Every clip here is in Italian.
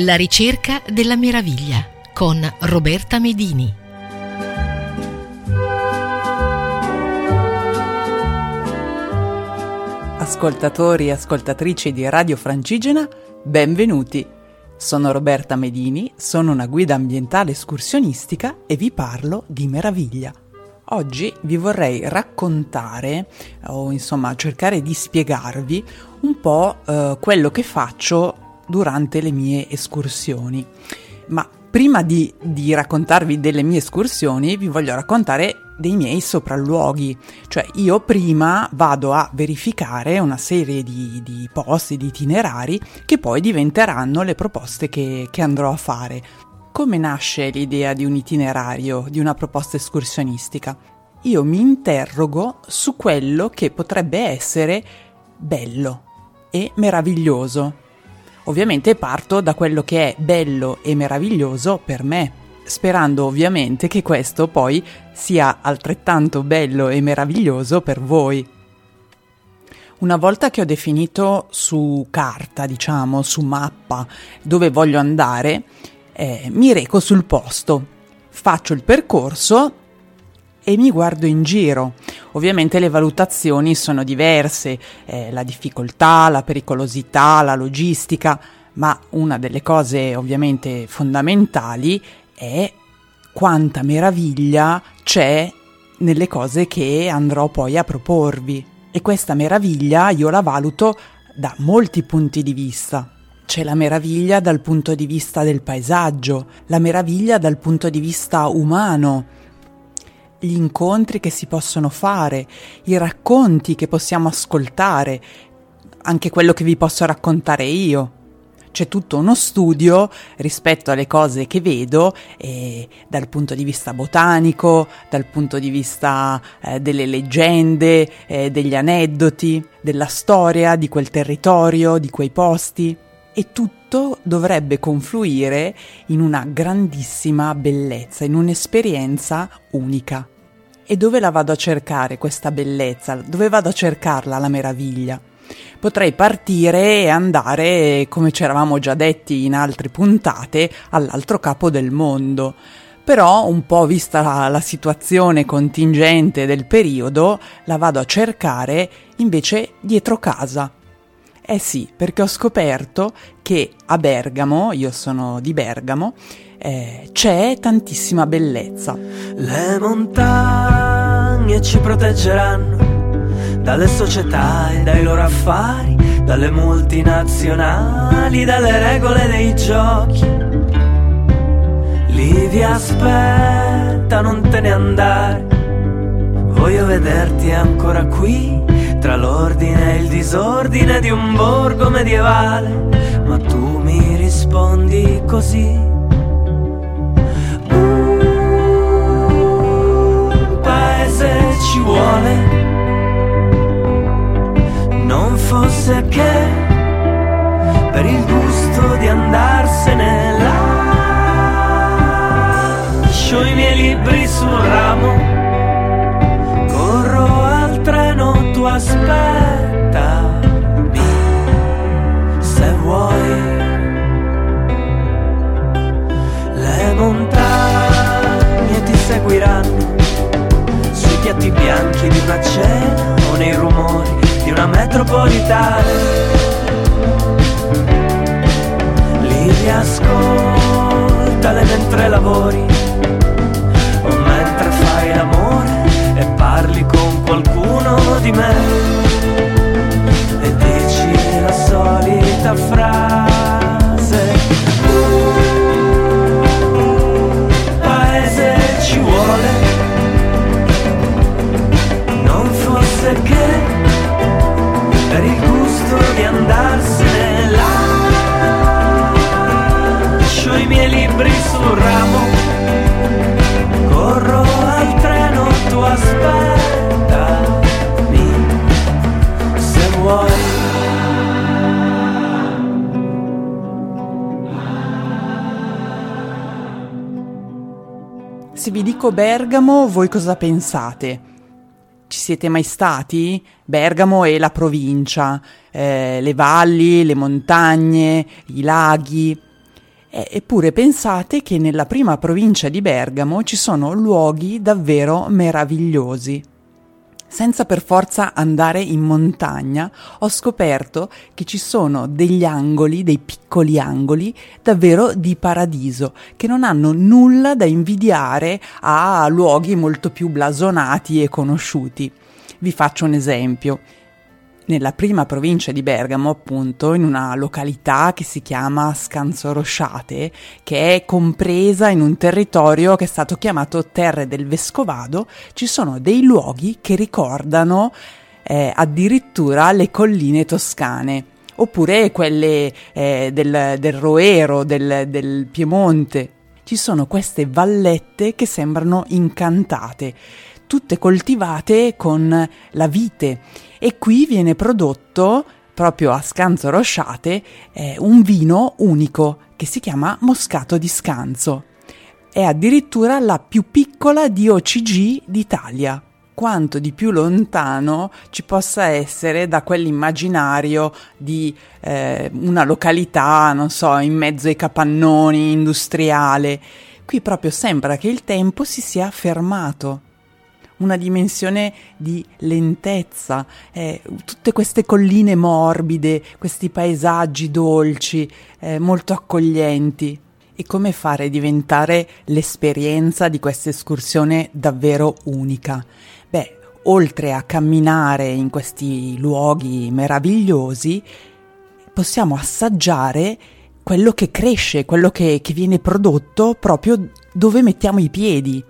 La ricerca della meraviglia con Roberta Medini. Ascoltatori e ascoltatrici di Radio Francigena, benvenuti. Sono Roberta Medini, sono una guida ambientale escursionistica e vi parlo di meraviglia. Oggi vi vorrei raccontare o insomma cercare di spiegarvi un po' eh, quello che faccio durante le mie escursioni. Ma prima di, di, raccontarvi delle mie escursioni, vi voglio raccontare dei miei sopralluoghi. Cioè, io prima vado a verificare una serie di, di posti, di itinerari, che poi diventeranno le proposte che, che andrò a fare. Come nasce l'idea di un itinerario, di una proposta escursionistica? Io mi interrogo su quello che potrebbe essere bello e meraviglioso Ovviamente parto da quello che è bello e meraviglioso per me, sperando ovviamente che questo poi sia altrettanto bello e meraviglioso per voi. Una volta che ho definito su carta, diciamo, su mappa, dove voglio andare, eh, mi reco sul posto, faccio il percorso e mi guardo in giro. Ovviamente le valutazioni sono diverse, eh, la difficoltà, la pericolosità, la logistica, ma una delle cose ovviamente fondamentali è quanta meraviglia c'è nelle cose che andrò poi a proporvi. E questa meraviglia io la valuto da molti punti di vista. C'è la meraviglia dal punto di vista del paesaggio, la meraviglia dal punto di vista umano, gli incontri che si possono fare, i racconti che possiamo ascoltare, anche quello che vi posso raccontare io. C'è tutto uno studio rispetto alle cose che vedo eh, dal punto di vista botanico, dal punto di vista eh, delle leggende, eh, degli aneddoti, della storia di quel territorio, di quei posti e tutto dovrebbe confluire in una grandissima bellezza, in un'esperienza unica. E dove la vado a cercare questa bellezza? Dove vado a cercarla la meraviglia? Potrei partire e andare, come ci eravamo già detti in altre puntate, all'altro capo del mondo. Però, un po' vista la, la situazione contingente del periodo, la vado a cercare invece dietro casa, eh sì, perché ho scoperto che a Bergamo, io sono di Bergamo, eh, c'è tantissima bellezza. Le montagne ci proteggeranno dalle società e dai loro affari, dalle multinazionali, dalle regole dei giochi. Lì vi aspetta, non te ne andare. Voglio vederti ancora qui tra l'ordine e il disordine di un borgo medievale, ma tu mi rispondi così. Un paese ci vuole, non fosse che per il gusto di andarsene lascio i miei libri sul ramo aspettami se vuoi. Le montagne ti seguiranno sui piatti bianchi di una cena o nei rumori di una metropolitana. Li ascoltale mentre lavori dico Bergamo, voi cosa pensate? Ci siete mai stati? Bergamo è la provincia, eh, le valli, le montagne, i laghi. Eppure pensate che nella prima provincia di Bergamo ci sono luoghi davvero meravigliosi. Senza per forza andare in montagna, ho scoperto che ci sono degli angoli, dei piccoli angoli, davvero di paradiso, che non hanno nulla da invidiare a luoghi molto più blasonati e conosciuti. Vi faccio un esempio nella prima provincia di Bergamo, appunto, in una località che si chiama Scanzorosciate, che è compresa in un territorio che è stato chiamato Terre del Vescovado, ci sono dei luoghi che ricordano eh, addirittura le colline toscane oppure quelle eh, del, del, Roero, del, del Piemonte. Ci sono queste vallette che sembrano incantate, tutte coltivate con la vite e qui viene prodotto proprio a Scanzo Rosciate eh, un vino unico che si chiama Moscato di Scanzo. È addirittura la più piccola DOCG d'Italia. Quanto di più lontano ci possa essere da quell'immaginario di eh, una località, non so, in mezzo ai capannoni industriale. Qui proprio sembra che il tempo si sia fermato una dimensione di lentezza, eh, tutte queste colline morbide, questi paesaggi dolci, eh, molto accoglienti. E come fare diventare l'esperienza di questa escursione davvero unica? Beh, oltre a camminare in questi luoghi meravigliosi, possiamo assaggiare quello che cresce, quello che, che viene prodotto proprio dove mettiamo i piedi.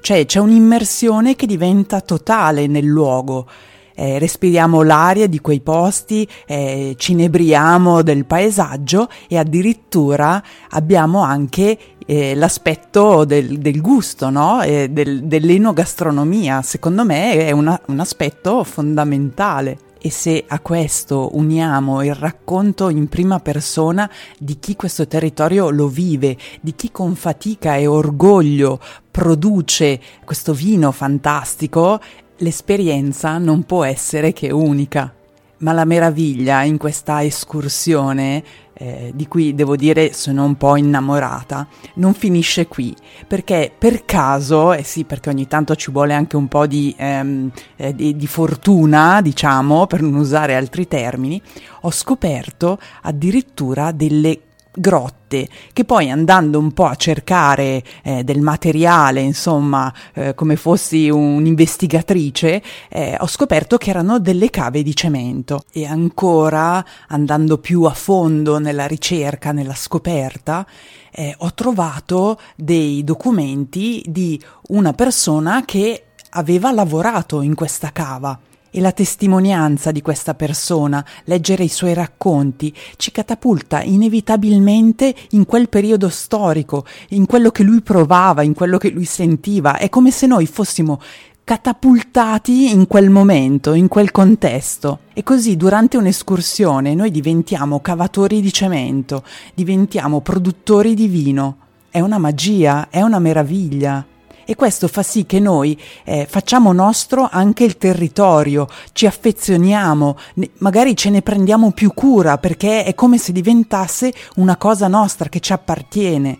Cioè c'è un'immersione che diventa totale nel luogo. Eh, respiriamo l'aria di quei posti, eh, ci inebriamo del paesaggio e addirittura abbiamo anche eh, l'aspetto del, del gusto, no? del, dell'enogastronomia. Secondo me è una, un aspetto fondamentale. E se a questo uniamo il racconto in prima persona di chi questo territorio lo vive, di chi con fatica e orgoglio produce questo vino fantastico, l'esperienza non può essere che unica. Ma la meraviglia in questa escursione, eh, di cui devo dire sono un po' innamorata, non finisce qui, perché per caso, e eh sì perché ogni tanto ci vuole anche un po' di, ehm, eh, di, di fortuna, diciamo, per non usare altri termini, ho scoperto addirittura delle grotte che poi andando un po' a cercare eh, del materiale insomma eh, come fossi un'investigatrice eh, ho scoperto che erano delle cave di cemento. E ancora andando più a fondo nella ricerca nella scoperta eh, ho trovato dei documenti di una persona che aveva lavorato in questa cava e la testimonianza di questa persona, leggere i suoi racconti, ci catapulta inevitabilmente in quel periodo storico, in quello che lui provava, in quello che lui sentiva. È come se noi fossimo catapultati in quel momento, in quel contesto. E così durante un'escursione noi diventiamo cavatori di cemento, diventiamo produttori di vino. È una magia, è una meraviglia e questo fa sì che noi eh, facciamo nostro anche il territorio, ci affezioniamo, ne, magari ce ne prendiamo più cura perché è come se diventasse una cosa nostra che ci appartiene.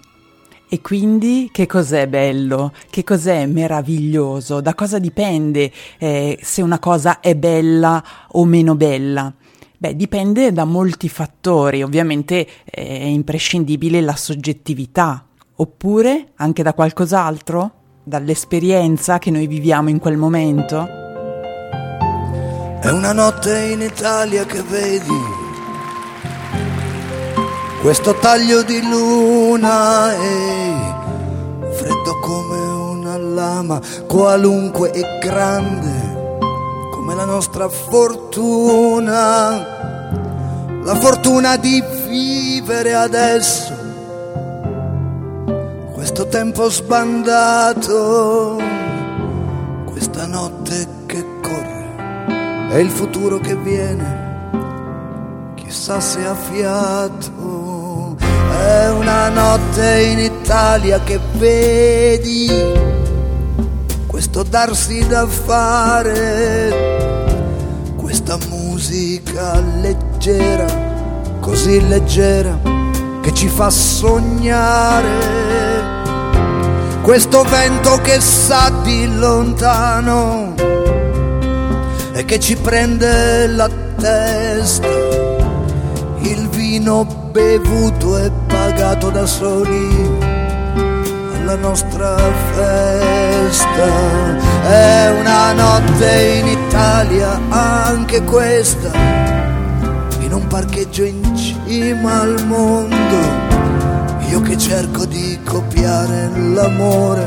E quindi che cos'è bello? Che cos'è meraviglioso? Da cosa dipende eh, se una cosa è bella o meno bella? Beh, dipende da molti fattori, ovviamente è imprescindibile la soggettività, oppure anche da qualcos'altro? Dall'esperienza che noi viviamo in quel momento? È una notte in Italia che vedi questo taglio di luna e freddo come una lama, qualunque e grande come la nostra fortuna, la fortuna di vivere adesso questo tempo sbandato, questa notte che corre e il futuro che viene, chissà se ha fiato. È una notte in Italia che vedi, questo darsi da fare, questa musica leggera, così leggera che ci fa sognare. Questo vento che sa di lontano e che ci prende la testa. Il vino bevuto e pagato da soli alla nostra festa. È una notte in Italia, anche questa, in un parcheggio in cima al mondo. Io che cerco di copiare l'amore,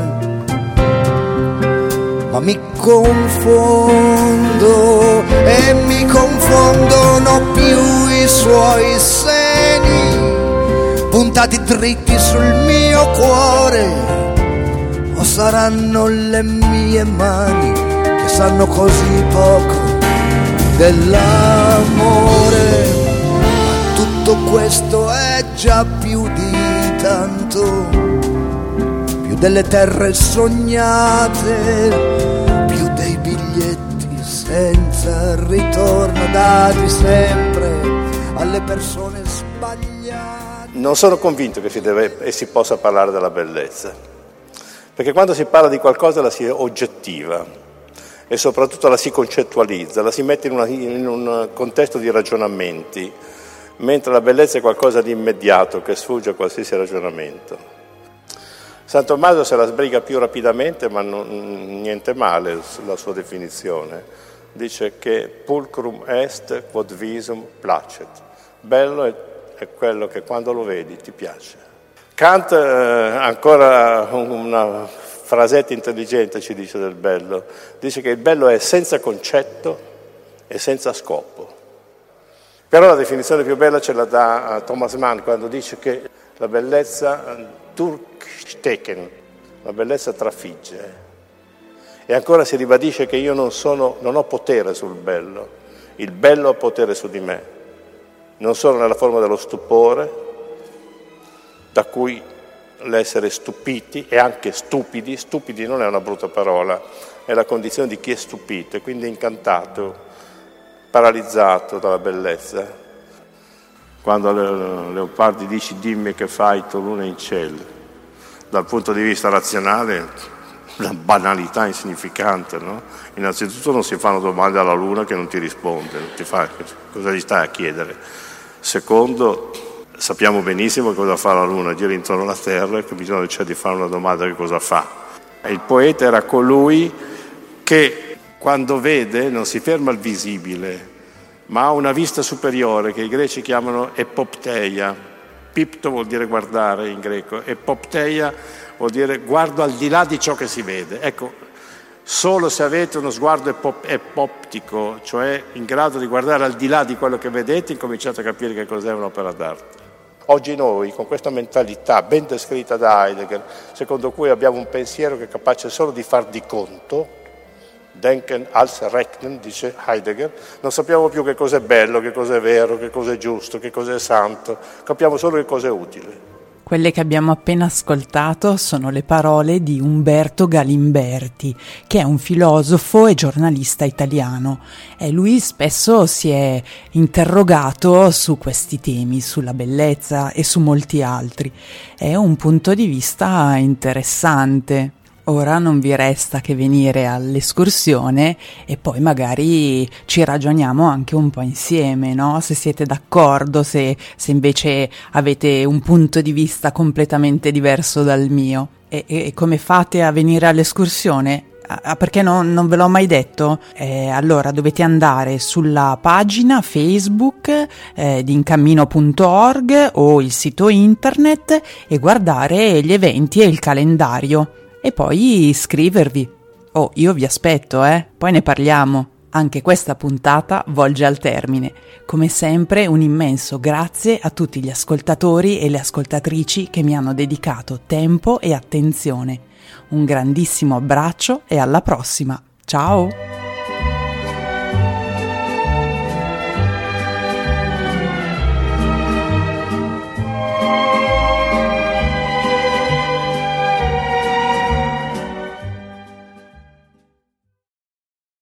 ma mi confondo e mi confondono più i suoi segni puntati dritti sul mio cuore o saranno le mie mani che sanno così poco dell'amore. Ma tutto questo è già più tanto più delle terre sognate più dei biglietti senza ritorno dati sempre alle persone sbagliate. Non sono convinto che si deve e si possa parlare della bellezza, perché quando si parla di qualcosa la si oggettiva e soprattutto la si concettualizza, la si mette in, una, in un contesto di ragionamenti, mentre la bellezza è qualcosa di immediato che sfugge a qualsiasi ragionamento. San Tommaso se la sbriga più rapidamente, ma non, niente male la sua definizione. Dice che pulcrum est quod visum placet. Bello è è quello che quando lo vedi ti piace. Kant, eh, ancora una frasetta intelligente ci dice del bello, dice che il bello è senza concetto e senza scopo. Però la definizione più bella ce la dà eh, Thomas Mann quando dice che la bellezza Turksteken, la bellezza trafigge. E ancora si ribadisce che io non, sono, non ho potere sul bello, il bello ha potere su di me. Non solo nella forma dello stupore, da cui l'essere stupiti e anche stupidi, stupidi non è una brutta parola, è la condizione di chi è stupito e quindi incantato, paralizzato dalla bellezza. Quando Leopardi dice dimmi che fai tu luna in cielo, dal punto di vista razionale una banalità insignificante, no? Innanzitutto non si fanno domande alla luna che non ti risponde, non ti fa, cosa gli stai a chiedere? Secondo, sappiamo benissimo cosa fa la Luna, gira intorno alla Terra e che bisogna cercare di fare una domanda che cosa fa. Il poeta era colui che quando vede non si ferma al visibile, ma ha una vista superiore che i greci chiamano epopteia. Pipto vuol dire guardare in greco, epopteia vuol dire guardo al di là di ciò che si vede. Ecco, Solo se avete uno sguardo epoptico, cioè in grado di guardare al di là di quello che vedete, incominciate a capire che cos'è un'opera d'arte. Oggi noi, con questa mentalità ben descritta da Heidegger, secondo cui abbiamo un pensiero che è capace solo di far di conto, Denken als Rechnen, dice Heidegger, non sappiamo più che cos'è bello, che cos'è vero, che cos'è giusto, che cos'è santo, capiamo solo che cos'è utile. Quelle che abbiamo appena ascoltato sono le parole di Umberto Galimberti, che è un filosofo e giornalista italiano. E lui spesso si è interrogato su questi temi, sulla bellezza e su molti altri. È un punto di vista interessante. Ora non vi resta che venire all'escursione e poi magari ci ragioniamo anche un po' insieme, no? Se siete d'accordo, se, se invece avete un punto di vista completamente diverso dal mio. E, e come fate a venire all'escursione? Ah, perché no, non ve l'ho mai detto? Eh, allora dovete andare sulla pagina Facebook eh, di incammino.org o il sito internet e guardare gli eventi e il calendario e poi iscrivervi. Oh, io vi aspetto, eh? Poi ne parliamo. Anche questa puntata volge al termine. Come sempre un immenso grazie a tutti gli ascoltatori e le ascoltatrici che mi hanno dedicato tempo e attenzione. Un grandissimo abbraccio e alla prossima. Ciao!